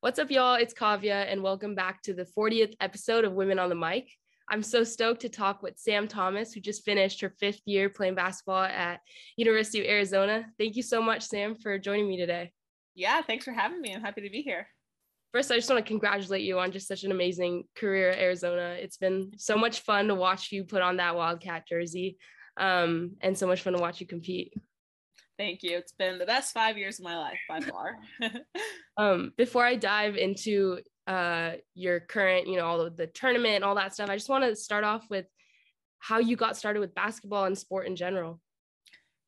What's up, y'all? It's Kavya, and welcome back to the 40th episode of Women on the Mic. I'm so stoked to talk with Sam Thomas, who just finished her fifth year playing basketball at University of Arizona. Thank you so much, Sam, for joining me today. Yeah, thanks for having me. I'm happy to be here. First, I just want to congratulate you on just such an amazing career at Arizona. It's been so much fun to watch you put on that Wildcat jersey, um, and so much fun to watch you compete. Thank you. It's been the best five years of my life by far. um, before I dive into uh, your current, you know, all of the tournament and all that stuff, I just want to start off with how you got started with basketball and sport in general.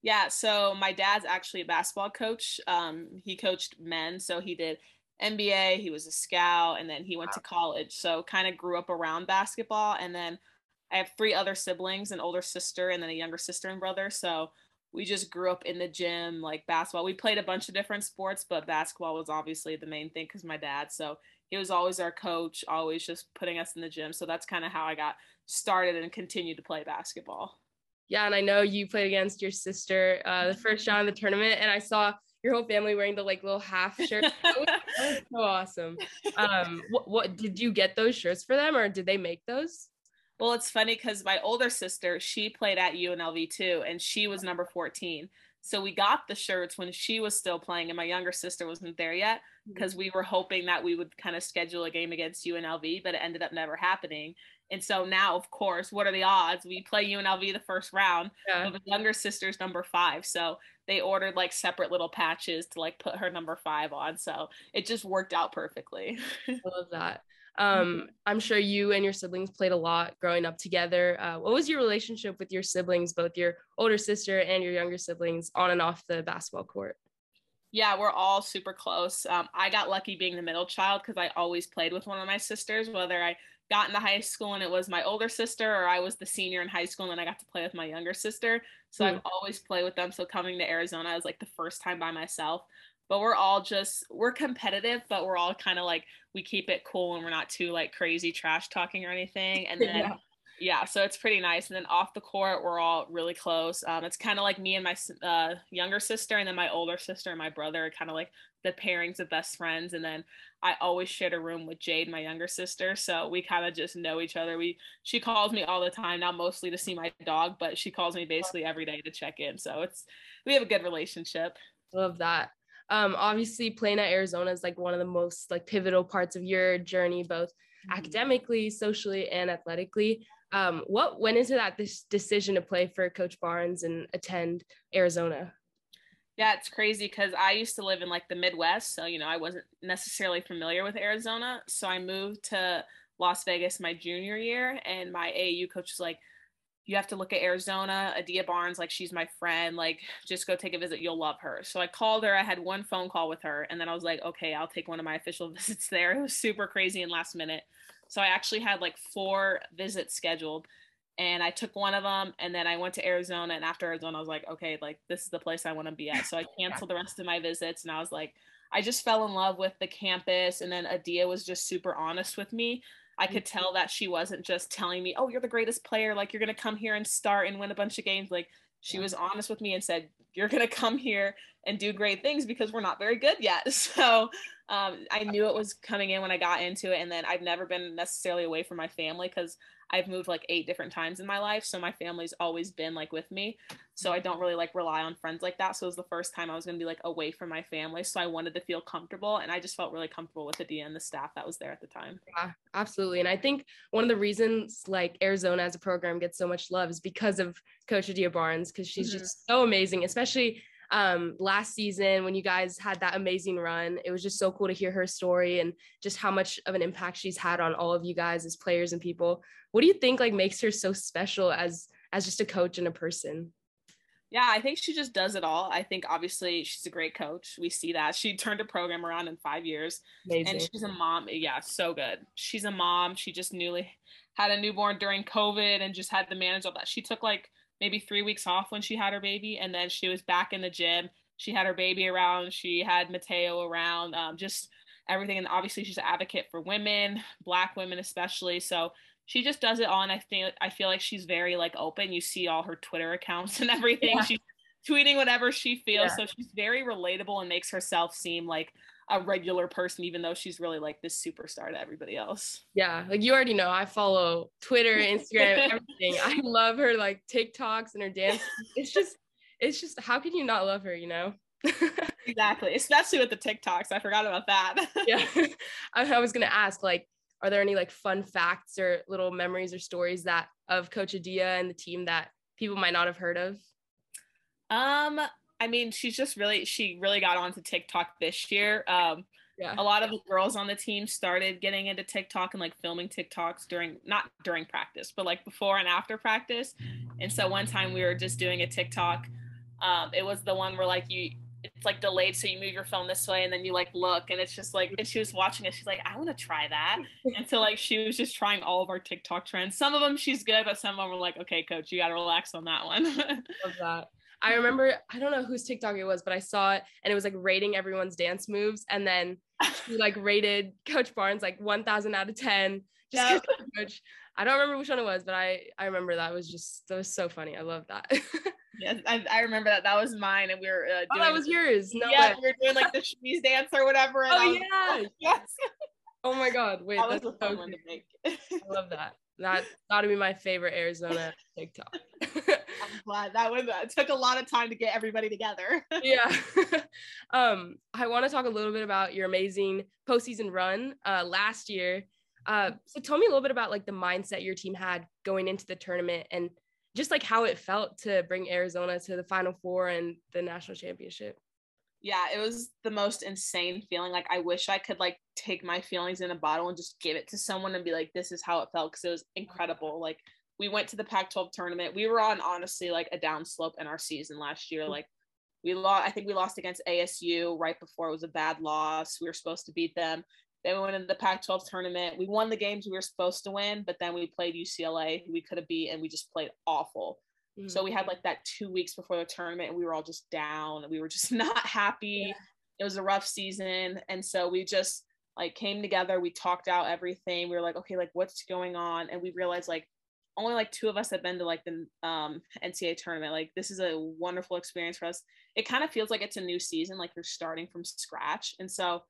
Yeah, so my dad's actually a basketball coach. Um, he coached men, so he did NBA, he was a scout, and then he went to college. So kind of grew up around basketball. And then I have three other siblings, an older sister and then a younger sister and brother. So we just grew up in the gym, like basketball. We played a bunch of different sports, but basketball was obviously the main thing because my dad. So he was always our coach, always just putting us in the gym. So that's kind of how I got started and continued to play basketball. Yeah, and I know you played against your sister uh, the first round of the tournament, and I saw your whole family wearing the like little half shirt. that, was, that was so awesome. Um, what, what did you get those shirts for them, or did they make those? Well, it's funny because my older sister, she played at UNLV too, and she was number 14. So we got the shirts when she was still playing, and my younger sister wasn't there yet because mm-hmm. we were hoping that we would kind of schedule a game against UNLV, but it ended up never happening. And so now, of course, what are the odds? We play UNLV the first round, yeah. but the younger sister's number five. So they ordered like separate little patches to like put her number five on. So it just worked out perfectly. I love that. Mm-hmm. Um, I'm sure you and your siblings played a lot growing up together. Uh, what was your relationship with your siblings, both your older sister and your younger siblings, on and off the basketball court? Yeah, we're all super close. Um, I got lucky being the middle child because I always played with one of my sisters, whether I got into high school and it was my older sister or I was the senior in high school and then I got to play with my younger sister. So mm. I've always played with them. So coming to Arizona was like the first time by myself but we're all just we're competitive but we're all kind of like we keep it cool and we're not too like crazy trash talking or anything. And then yeah, yeah so it's pretty nice. And then off the court we're all really close. Um, it's kind of like me and my uh, younger sister and then my older sister and my brother are kind of like the pairings of best friends. And then i always shared a room with jade my younger sister. So we kind of just know each other. We she calls me all the time now mostly to see my dog but she calls me basically every day to check in. So it's we have a good relationship. Love that um, obviously playing at Arizona is like one of the most like pivotal parts of your journey, both mm-hmm. academically, socially, and athletically. Um, what went into that this decision to play for Coach Barnes and attend Arizona? Yeah, it's crazy because I used to live in like the Midwest, so you know I wasn't necessarily familiar with Arizona. So I moved to Las Vegas my junior year, and my AAU coach was like, you have to look at Arizona, Adia Barnes, like she's my friend, like just go take a visit, you'll love her. So I called her, I had one phone call with her, and then I was like, okay, I'll take one of my official visits there. It was super crazy and last minute. So I actually had like four visits scheduled, and I took one of them, and then I went to Arizona, and after Arizona, I was like, okay, like this is the place I want to be at. So I canceled the rest of my visits, and I was like, I just fell in love with the campus, and then Adia was just super honest with me I could mm-hmm. tell that she wasn't just telling me, "Oh, you're the greatest player. Like you're going to come here and start and win a bunch of games." Like she yeah. was honest with me and said, "You're going to come here and do great things because we're not very good yet." So um, I knew it was coming in when I got into it, and then I've never been necessarily away from my family because I've moved like eight different times in my life, so my family's always been like with me. So I don't really like rely on friends like that. So it was the first time I was going to be like away from my family, so I wanted to feel comfortable, and I just felt really comfortable with Adia and the staff that was there at the time. Yeah, absolutely. And I think one of the reasons like Arizona as a program gets so much love is because of Coach Adia Barnes because she's mm-hmm. just so amazing, especially um, last season when you guys had that amazing run. It was just so cool to hear her story and just how much of an impact she's had on all of you guys as players and people. What do you think like makes her so special as as just a coach and a person? Yeah, I think she just does it all. I think obviously she's a great coach. We see that. She turned a program around in five years. Amazing. And she's a mom. Yeah, so good. She's a mom. She just newly had a newborn during COVID and just had to manage all that. She took like maybe three weeks off when she had her baby, and then she was back in the gym. She had her baby around. She had Mateo around. Um, just everything, and obviously she's an advocate for women, Black women especially. So she just does it all, and I think I feel like she's very like open. You see all her Twitter accounts and everything. Yeah. She's tweeting whatever she feels, yeah. so she's very relatable and makes herself seem like a regular person, even though she's really like this superstar to everybody else. Yeah, like you already know, I follow Twitter, Instagram, everything. I love her like TikToks and her dance. It's just, it's just, how can you not love her? You know. exactly, especially with the TikToks. I forgot about that. yeah, I, I was gonna ask, like, are there any like fun facts or little memories or stories that of Coach Adia and the team that people might not have heard of? Um, I mean, she's just really she really got onto TikTok this year. Um, yeah. A lot of the girls on the team started getting into TikTok and like filming TikToks during not during practice, but like before and after practice. And so one time we were just doing a TikTok. Um, it was the one where like you it's like delayed so you move your phone this way and then you like look and it's just like and she was watching it she's like i want to try that and so like she was just trying all of our tiktok trends some of them she's good but some of them were like okay coach you gotta relax on that one love that I remember, I don't know whose TikTok it was, but I saw it and it was like rating everyone's dance moves. And then she like rated Coach Barnes like 1000 out of 10. Just. I don't remember which one it was, but I, I remember that was just, that was so funny. I love that. yes, I, I remember that. That was mine. And we were uh, doing, oh, that was yours. No yeah, way. we were doing like the cheese dance or whatever. oh, was, yeah. yes. Oh my God. Wait, that was a fun so one to make. I love that. That got to be my favorite Arizona TikTok. I'm glad that was uh, took a lot of time to get everybody together. yeah. um, I want to talk a little bit about your amazing postseason run uh, last year. Uh, so tell me a little bit about like the mindset your team had going into the tournament and just like how it felt to bring Arizona to the Final Four and the national championship. Yeah it was the most insane feeling. Like i wish i could like take my feelings in a bottle and just give it to someone and be like this is how it felt because it was incredible. Like we went to the pac 12 tournament. We were on honestly like a downslope in our season last year. Like we lost i think we lost against asu right before it was a bad loss. We were supposed to beat them then we went into the pac 12 tournament we won the games we were supposed to win but then we played ucla who we could have beat and we just played awful so we had like that two weeks before the tournament and we were all just down. We were just not happy. Yeah. It was a rough season. And so we just like came together. We talked out everything. We were like, okay, like what's going on? And we realized like only like two of us have been to like the um, NCAA tournament. Like this is a wonderful experience for us. It kind of feels like it's a new season, like you're starting from scratch. And so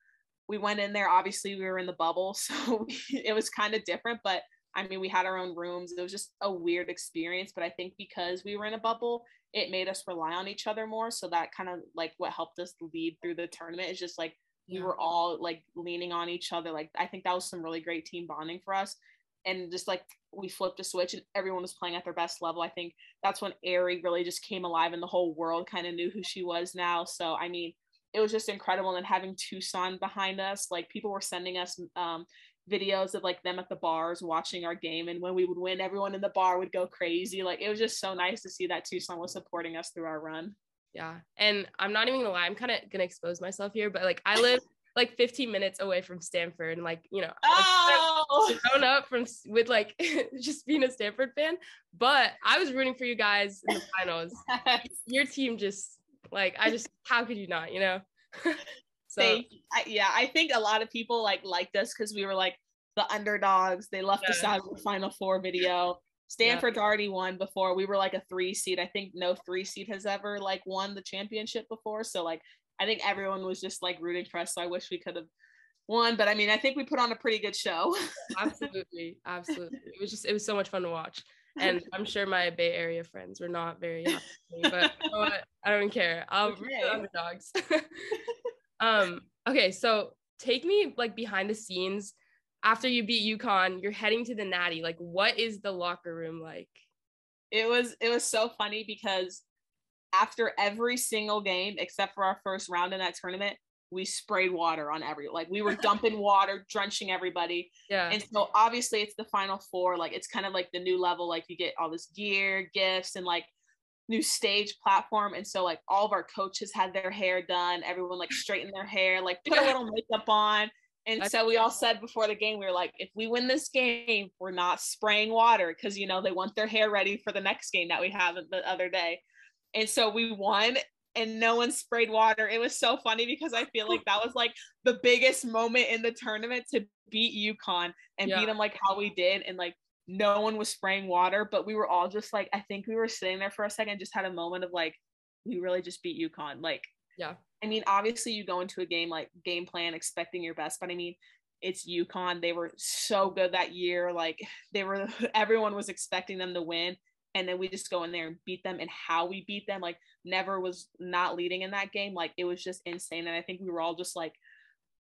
we went in there. Obviously, we were in the bubble, so it was kind of different. But I mean, we had our own rooms. It was just a weird experience, but I think because we were in a bubble, it made us rely on each other more. So that kind of like what helped us lead through the tournament is just like we were all like leaning on each other. Like I think that was some really great team bonding for us. And just like we flipped a switch and everyone was playing at their best level. I think that's when Ari really just came alive and the whole world kind of knew who she was now. So I mean, it was just incredible. And having Tucson behind us, like people were sending us um, videos of like them at the bars watching our game and when we would win everyone in the bar would go crazy like it was just so nice to see that tucson was supporting us through our run yeah and i'm not even gonna lie i'm kind of gonna expose myself here but like i live like 15 minutes away from stanford and like you know oh! grown up from with like just being a stanford fan but i was rooting for you guys in the finals yes. your team just like i just how could you not you know So I, yeah, I think a lot of people like liked us because we were like the underdogs. They left yeah. us out of the Final Four video. Stanford's yeah. already won before. We were like a three seed. I think no three seed has ever like won the championship before. So like I think everyone was just like rooting for us. So I wish we could have won. But I mean, I think we put on a pretty good show. absolutely, absolutely. It was just it was so much fun to watch. And I'm sure my Bay Area friends were not very happy, but you know I don't care. I'll okay. root underdogs. Um, okay, so take me like behind the scenes after you beat UConn, you're heading to the Natty. Like, what is the locker room like? It was it was so funny because after every single game, except for our first round in that tournament, we sprayed water on every like we were dumping water, drenching everybody. Yeah. And so obviously it's the final four. Like it's kind of like the new level. Like you get all this gear, gifts, and like new stage platform and so like all of our coaches had their hair done everyone like straightened their hair like put a little makeup on and so we all said before the game we were like if we win this game we're not spraying water because you know they want their hair ready for the next game that we have the other day and so we won and no one sprayed water it was so funny because i feel like that was like the biggest moment in the tournament to beat UConn and yeah. beat them like how we did and like no one was spraying water, but we were all just like, I think we were sitting there for a second, just had a moment of like, we really just beat UConn. Like, Yeah. I mean, obviously you go into a game like game plan expecting your best, but I mean, it's UConn. They were so good that year. Like they were everyone was expecting them to win. And then we just go in there and beat them and how we beat them, like never was not leading in that game. Like it was just insane. And I think we were all just like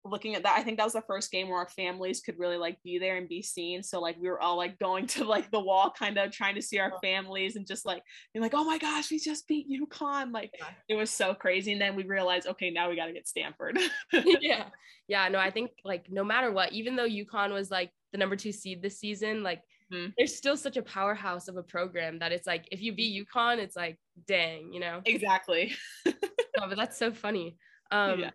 looking at that i think that was the first game where our families could really like be there and be seen so like we were all like going to like the wall kind of trying to see our families and just like being like oh my gosh we just beat UConn like it was so crazy and then we realized okay now we got to get stanford yeah yeah no i think like no matter what even though UConn was like the number two seed this season like mm-hmm. there's still such a powerhouse of a program that it's like if you beat UConn it's like dang you know exactly no, but that's so funny um yeah.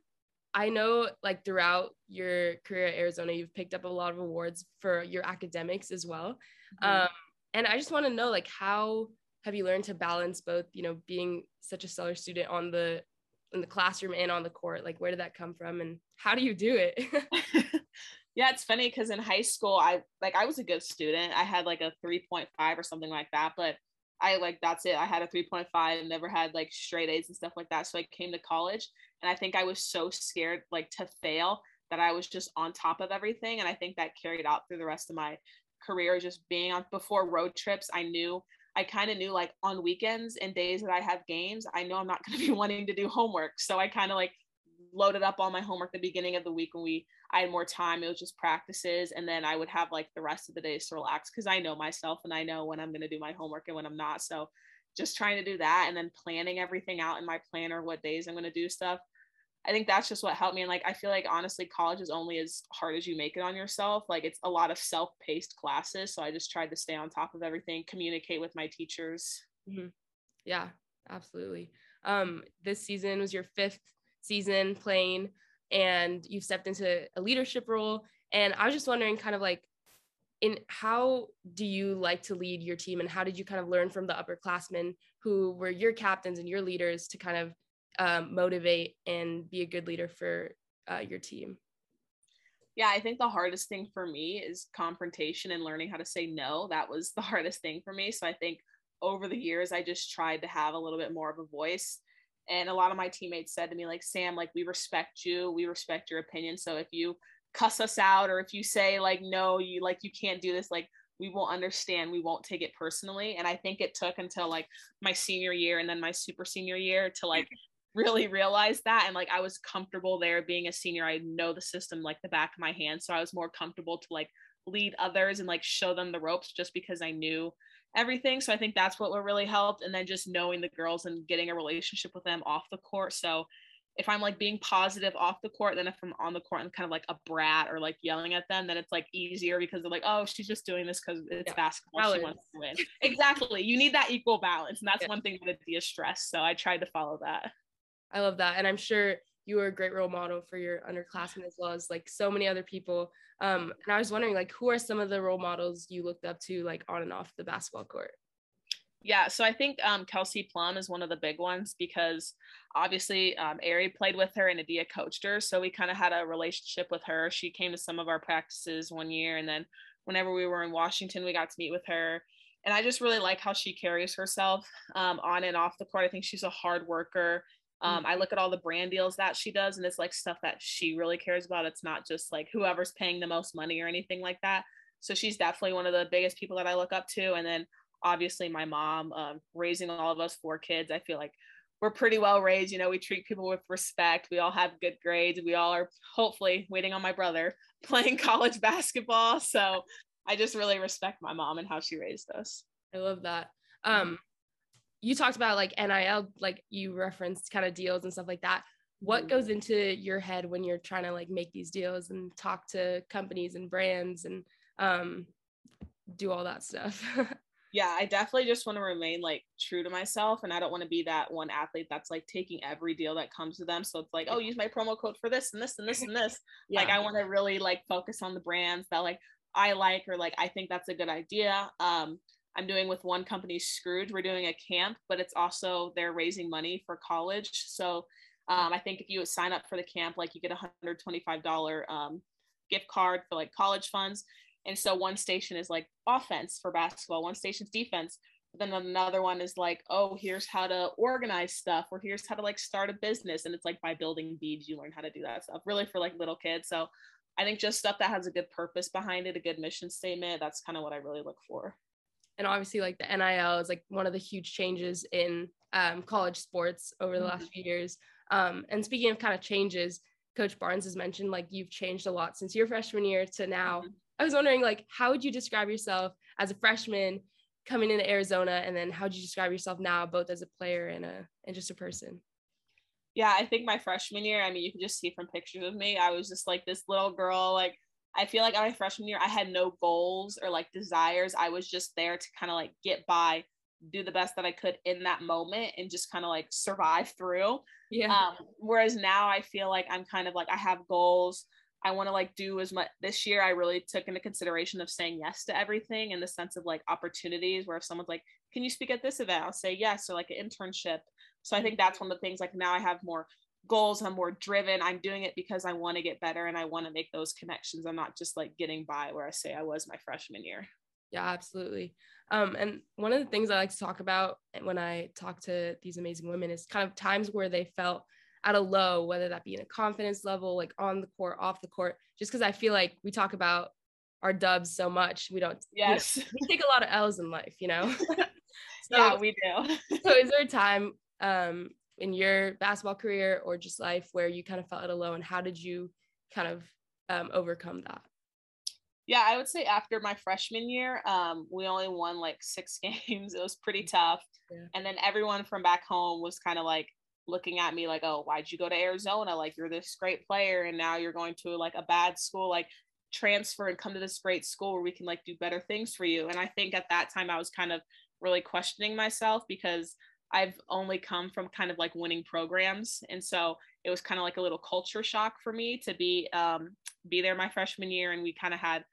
I know like throughout your career at Arizona, you've picked up a lot of awards for your academics as well. Mm-hmm. Um, and I just want to know like how have you learned to balance both, you know, being such a stellar student on the in the classroom and on the court? Like where did that come from and how do you do it? yeah, it's funny because in high school I like I was a good student. I had like a 3.5 or something like that, but I like that's it. I had a 3.5, and never had like straight A's and stuff like that. So I came to college and I think I was so scared like to fail that I was just on top of everything. And I think that carried out through the rest of my career, just being on before road trips. I knew I kind of knew like on weekends and days that I have games, I know I'm not going to be wanting to do homework. So I kind of like loaded up all my homework the beginning of the week when we I had more time. It was just practices, and then I would have like the rest of the days to relax because I know myself and I know when I'm going to do my homework and when I'm not. So just trying to do that and then planning everything out in my planner, what days I'm going to do stuff. I think that's just what helped me. And like, I feel like honestly, college is only as hard as you make it on yourself. Like, it's a lot of self paced classes. So I just tried to stay on top of everything, communicate with my teachers. Mm-hmm. Yeah, absolutely. Um, this season was your fifth season playing, and you've stepped into a leadership role. And I was just wondering, kind of like, in how do you like to lead your team, and how did you kind of learn from the upperclassmen who were your captains and your leaders to kind of um, motivate and be a good leader for uh, your team? Yeah, I think the hardest thing for me is confrontation and learning how to say no. That was the hardest thing for me. So I think over the years, I just tried to have a little bit more of a voice. And a lot of my teammates said to me, like, Sam, like, we respect you, we respect your opinion. So if you cuss us out or if you say, like, no, you like, you can't do this, like, we will understand. We won't take it personally. And i think it took until like my senior year and then my super senior year to like really realize that. And like I was comfortable there being a senior. I know the system like the back of my hand. So I was more comfortable to like lead others and like show them the ropes just because I knew everything so I think that's what really helped and then just knowing the girls and getting a relationship with them off the court so if I'm like being positive off the court, then if I'm on the court and kind of like a brat or like yelling at them, then it's like easier because they're like, oh, she's just doing this because it's yeah. basketball. Balance. She wants to win. exactly. You need that equal balance. And that's yeah. one thing that a stress. So I tried to follow that. I love that. And I'm sure you were a great role model for your underclassmen as well as like so many other people. Um, and I was wondering, like, who are some of the role models you looked up to, like, on and off the basketball court? Yeah, so I think um, Kelsey Plum is one of the big ones because obviously um, Ari played with her and Adia coached her. So we kind of had a relationship with her. She came to some of our practices one year. And then whenever we were in Washington, we got to meet with her. And I just really like how she carries herself um, on and off the court. I think she's a hard worker. Um, mm-hmm. I look at all the brand deals that she does, and it's like stuff that she really cares about. It's not just like whoever's paying the most money or anything like that. So she's definitely one of the biggest people that I look up to. And then obviously my mom, um, raising all of us four kids, I feel like we're pretty well raised. You know, we treat people with respect. We all have good grades. We all are hopefully waiting on my brother playing college basketball. So I just really respect my mom and how she raised us. I love that. Um, you talked about like NIL, like you referenced kind of deals and stuff like that. What mm-hmm. goes into your head when you're trying to like make these deals and talk to companies and brands and um, do all that stuff? yeah, I definitely just want to remain like true to myself. And I don't want to be that one athlete that's like taking every deal that comes to them. So it's like, oh, use my promo code for this and this and this and this. yeah. Like I want to really like focus on the brands that like I like or like I think that's a good idea. Um, I'm doing with one company, Scrooge. We're doing a camp, but it's also they're raising money for college. So um, I think if you sign up for the camp, like you get a $125 um, gift card for like college funds. And so one station is like offense for basketball, one station's defense. But then another one is like, oh, here's how to organize stuff, or here's how to like start a business. And it's like by building beads, you learn how to do that stuff, really for like little kids. So I think just stuff that has a good purpose behind it, a good mission statement. That's kind of what I really look for. And obviously, like the NIL is like one of the huge changes in um, college sports over the mm-hmm. last few years. Um, and speaking of kind of changes, Coach Barnes has mentioned like you've changed a lot since your freshman year to now. Mm-hmm. I was wondering like how would you describe yourself as a freshman coming into Arizona, and then how would you describe yourself now, both as a player and a and just a person? Yeah, I think my freshman year, I mean, you can just see from pictures of me, I was just like this little girl. Like, I feel like my freshman year, I had no goals or like desires. I was just there to kind of like get by, do the best that I could in that moment, and just kind of like survive through. Yeah. Um, whereas now I feel like I'm kind of like I have goals. I want to like do as much this year. I really took into consideration of saying yes to everything in the sense of like opportunities where if someone's like, can you speak at this event? I'll say yes, or like an internship. So I think that's one of the things like now I have more goals. I'm more driven. I'm doing it because I want to get better and I want to make those connections. I'm not just like getting by where I say I was my freshman year. Yeah, absolutely. Um, and one of the things I like to talk about when I talk to these amazing women is kind of times where they felt at a low, whether that be in a confidence level, like on the court, off the court, just because I feel like we talk about our dubs so much. We don't, yes, you know, we take a lot of L's in life, you know? so, yeah, we do. so is there a time um, in your basketball career or just life where you kind of felt at a low and how did you kind of um, overcome that? Yeah, I would say after my freshman year, um, we only won like six games. It was pretty tough. Yeah. And then everyone from back home was kind of like, looking at me like, oh, why'd you go to Arizona? Like you're this great player and now you're going to like a bad school, like transfer and come to this great school where we can like do better things for you. And I think at that time I was kind of really questioning myself because I've only come from kind of like winning programs. And so it was kind of like a little culture shock for me to be um be there my freshman year and we kind of had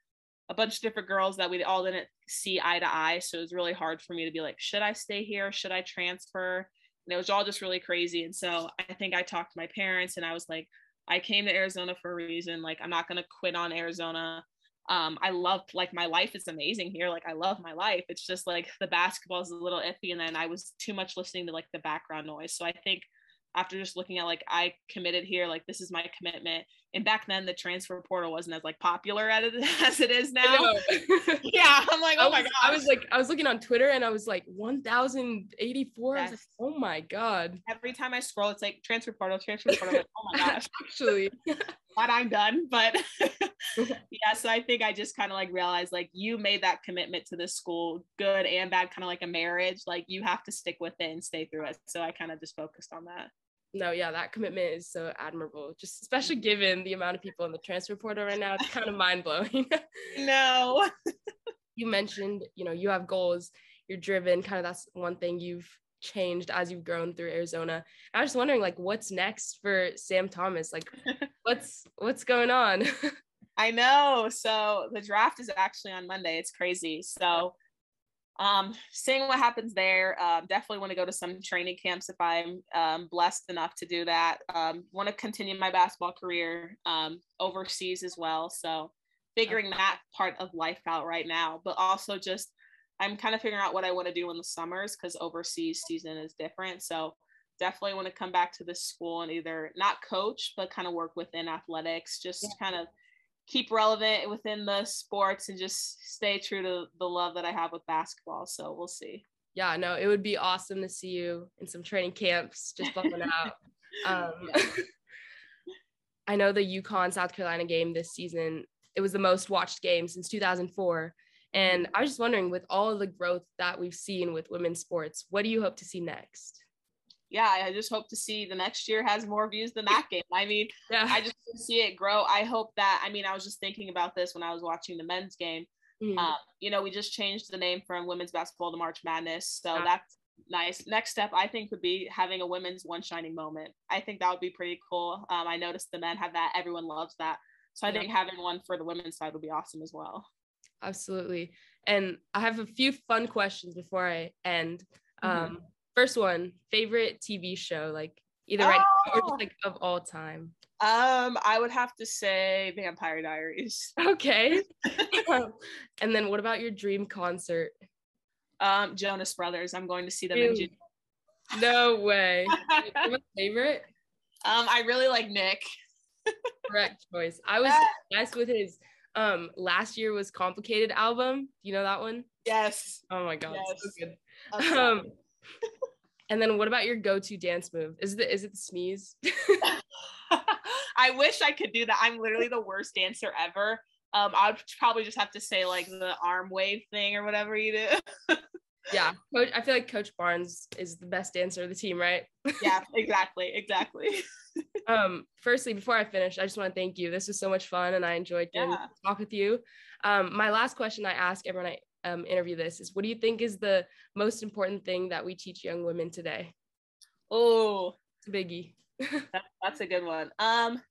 a bunch of different girls that we all didn't see eye to eye. So it was really hard for me to be like, should I stay here? Should I transfer? and it was all just really crazy and so i think i talked to my parents and i was like i came to arizona for a reason like i'm not to quit on arizona um i loved like my life is amazing here like i love my life it's just like the basketball is a little iffy and then i was too much listening to like the background noise so i think after just looking at like I committed here, like this is my commitment. And back then the transfer portal wasn't as like popular as it, as it is now. yeah, I'm like, oh my god. I was like, I was looking on Twitter and I was like 1,084. Yes. Like, oh my god. Every time I scroll, it's like transfer portal, transfer portal. Like, oh my gosh. Actually, glad I'm done. But yeah, so I think I just kind of like realized like you made that commitment to this school, good and bad, kind of like a marriage. Like you have to stick with it and stay through it. So I kind of just focused on that no, yeah, that commitment is so admirable. Just especially given the amount of people in the transfer portal right now, it's kind of mind blowing. no. you mentioned, you know, you have goals, you're driven. Kind of that's one thing you've changed as you've grown through Arizona. I was just wondering, like, what's next for Sam Thomas? Like, what's what's going on? I know. So the draft is actually on Monday. It's crazy. So um, seeing what happens there. Um, definitely want to go to some training camps if I'm um, blessed enough to do that. Um, want to continue my basketball career um, overseas as well. So figuring that part of life out right now, but also just I'm kind of figuring out what I want to do in the summers because overseas season is different. So definitely want to come back to this school and either not coach but kind of work within athletics, just yeah. kind of keep relevant within the sports and just stay true to the love that I have with basketball. So we'll see. Yeah, no, it would be awesome to see you in some training camps, just bumping out. Um, I know the UConn South Carolina game this season, it was the most watched game since 2004. And I was just wondering, with all of the growth that we've seen with women's sports, what do you hope to see next? Yeah, I just hope to see the next year has more views than that game. I mean, yeah. I just see it grow. I hope that. I mean, I was just thinking about this when I was watching the men's game. Mm-hmm. You know, we just changed the name from women's basketball to March Madness, so yeah. that's nice. Next step, I think, would be having a women's one shining moment. I think that would be pretty cool. Um, I noticed the men have that. Everyone loves that. So I yeah. think having one for the women's side would be awesome as well. Absolutely. And I have a few fun questions before I end. Mm-hmm. Um, First one, favorite TV show, like either oh. right now or just oh! like of all time. Um, I would have to say Vampire Diaries. Okay. um, and then what about your dream concert? Um, Jonas Brothers. I'm going to see them in June. No way. Favorite? Um, I really like Nick. Correct choice. I was obsessed with his um last year was complicated album. You know that one? Yes. Oh my god, yes. so good. Um, and then what about your go-to dance move? Is it is it the sneeze? I wish I could do that. I'm literally the worst dancer ever. Um, I'd probably just have to say like the arm wave thing or whatever you do. yeah, coach. I feel like Coach Barnes is the best dancer of the team, right? yeah, exactly, exactly. um, firstly, before I finish, I just want to thank you. This was so much fun, and I enjoyed getting yeah. to talk with you. Um, my last question I ask everyone I um, interview this is, what do you think is the most important thing that we teach young women today? Oh, it's a biggie. that, that's a good one. Um,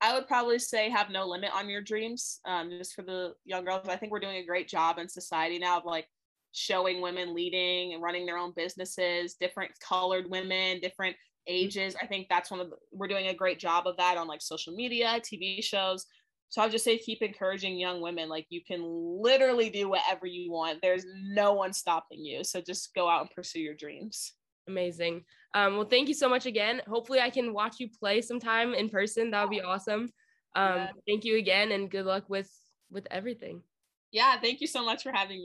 I would probably say have no limit on your dreams. Um, just for the young girls, I think we're doing a great job in society now of like showing women leading and running their own businesses, different colored women, different ages. I think that's one of the, we're doing a great job of that on like social media, TV shows. So I would just say keep encouraging young women. Like you can literally do whatever you want. There's no one stopping you. So just go out and pursue your dreams. Amazing. Um, well, thank you so much again. Hopefully I can watch you play sometime in person. That would be awesome. Um, yeah. thank you again and good luck with with everything. Yeah, thank you so much for having me.